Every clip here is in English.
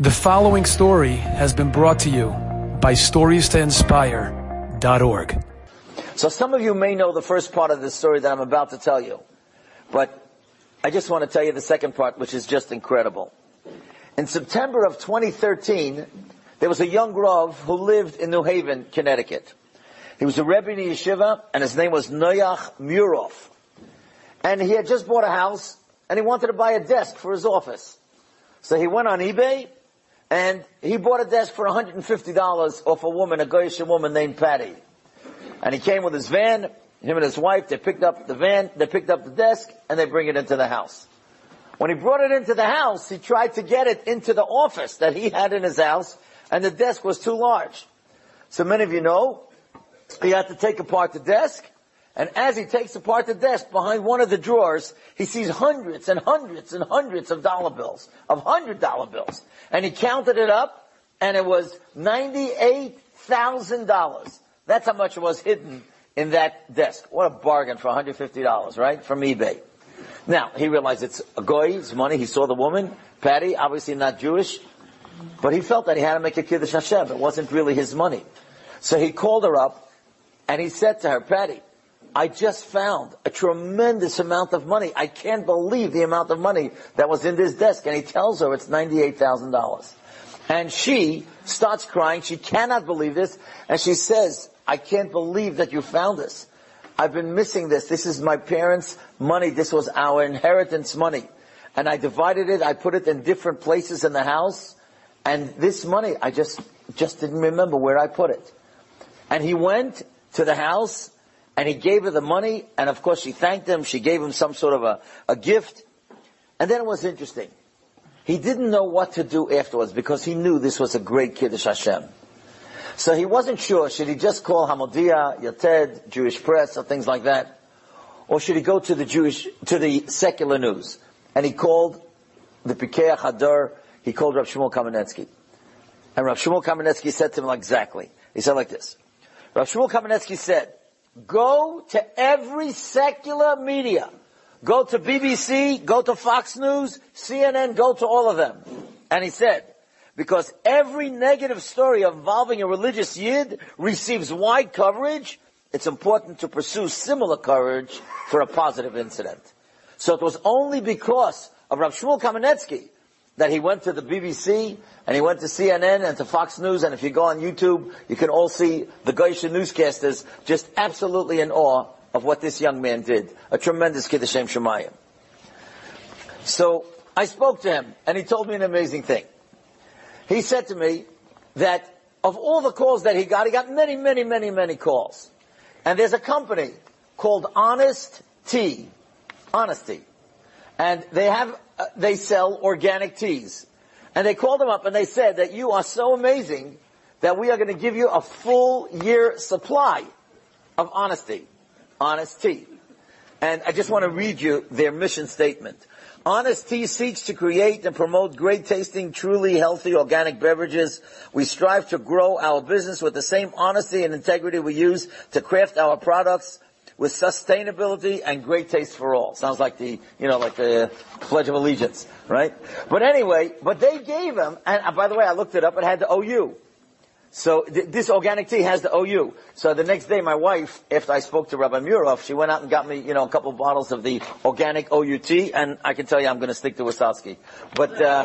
The following story has been brought to you by StoriesToInspire.org. So some of you may know the first part of the story that I'm about to tell you, but I just want to tell you the second part, which is just incredible. In September of 2013, there was a young Rav who lived in New Haven, Connecticut. He was a Rebbe in Yeshiva, and his name was Noach Muroff. And he had just bought a house, and he wanted to buy a desk for his office. So he went on eBay, and he bought a desk for $150 off a woman, a Goyish woman named Patty. And he came with his van, him and his wife, they picked up the van, they picked up the desk, and they bring it into the house. When he brought it into the house, he tried to get it into the office that he had in his house, and the desk was too large. So many of you know, he had to take apart the desk, and as he takes apart the desk, behind one of the drawers, he sees hundreds and hundreds and hundreds of dollar bills, of hundred dollar bills. And he counted it up, and it was $98,000. That's how much was hidden in that desk. What a bargain for $150, right? From eBay. Now, he realized it's a goy's money. He saw the woman, Patty, obviously not Jewish, but he felt that he had to make a Kiddush Hashem. It wasn't really his money. So he called her up, and he said to her, Patty, I just found a tremendous amount of money. I can't believe the amount of money that was in this desk. And he tells her it's $98,000. And she starts crying. She cannot believe this. And she says, I can't believe that you found this. I've been missing this. This is my parents' money. This was our inheritance money. And I divided it. I put it in different places in the house. And this money, I just, just didn't remember where I put it. And he went to the house and he gave her the money, and of course she thanked him, she gave him some sort of a, a gift. And then it was interesting. He didn't know what to do afterwards because he knew this was a great Kiddush Hashem. So he wasn't sure, should he just call Hamodia, Yated, Jewish Press, or things like that? Or should he go to the Jewish, to the secular news? And he called the Pikeach Hadar, he called Rav Shmuel Kamenetsky. And Rav Shmuel Kamenetsky said to him like exactly. He said like this. Rav Shmuel Kamenetsky said, Go to every secular media. Go to BBC, go to Fox News, CNN, go to all of them. And he said, because every negative story involving a religious yid receives wide coverage, it's important to pursue similar coverage for a positive incident. So it was only because of Rav Shmuel Kamenetsky that he went to the BBC and he went to CNN and to Fox News. And if you go on YouTube, you can all see the Geisha newscasters just absolutely in awe of what this young man did. A tremendous Kiddush Shem Shamayim. So I spoke to him and he told me an amazing thing. He said to me that of all the calls that he got, he got many, many, many, many calls. And there's a company called Honest Tea. Honesty. And they have they sell organic teas. And they called them up and they said that you are so amazing that we are going to give you a full year supply of honesty, honest tea. And I just want to read you their mission statement. Honest Tea seeks to create and promote great tasting, truly healthy organic beverages. We strive to grow our business with the same honesty and integrity we use to craft our products with sustainability and great taste for all. Sounds like the, you know, like the Pledge of Allegiance, right? But anyway, but they gave him, and by the way, I looked it up, it had the OU. So th- this organic tea has the OU. So the next day, my wife, after I spoke to Rabbi Muroff, she went out and got me, you know, a couple of bottles of the organic OU tea, and I can tell you I'm going to stick to Wissotzky. But, uh,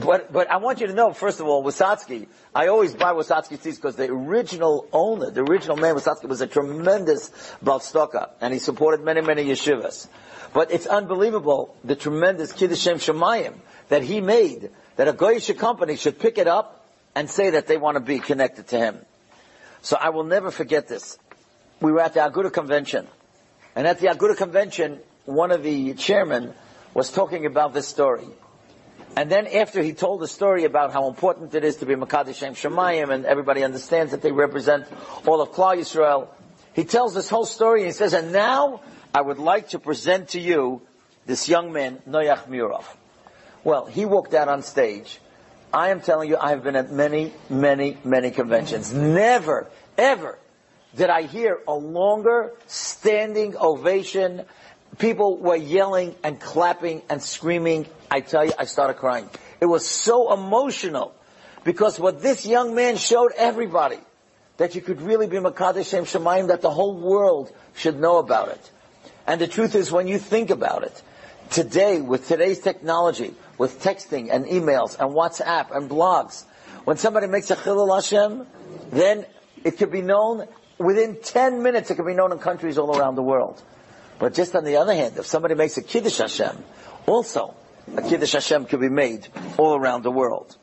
but, but I want you to know, first of all, Wissotzky, I always buy Wissotzky teas because the original owner, the original man Wissotzky was a tremendous baal tzedakah, and he supported many, many yeshivas. But it's unbelievable, the tremendous Kiddush Shem Shamayim that he made, that a Goyish company should pick it up and say that they want to be connected to him. So I will never forget this. We were at the Aguda convention, and at the Aguda convention, one of the chairmen was talking about this story. And then after he told the story about how important it is to be Makadish Shem Shamayim and everybody understands that they represent all of Klal Yisrael, he tells this whole story and he says, and now I would like to present to you this young man, Noach Muroff. Well, he walked out on stage. I am telling you, I have been at many, many, many conventions. Never, ever did I hear a longer standing ovation People were yelling and clapping and screaming. I tell you, I started crying. It was so emotional because what this young man showed everybody that you could really be Makadish Shem Shamayim, that the whole world should know about it. And the truth is, when you think about it, today, with today's technology, with texting and emails and WhatsApp and blogs, when somebody makes a Chilul Hashem, then it could be known within 10 minutes, it could be known in countries all around the world. But just on the other hand, if somebody makes a Kiddush Hashem, also, a Kiddush Hashem could be made all around the world.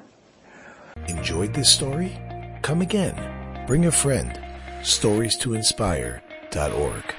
Enjoyed this story? Come again. Bring a friend. Stories to inspire.org.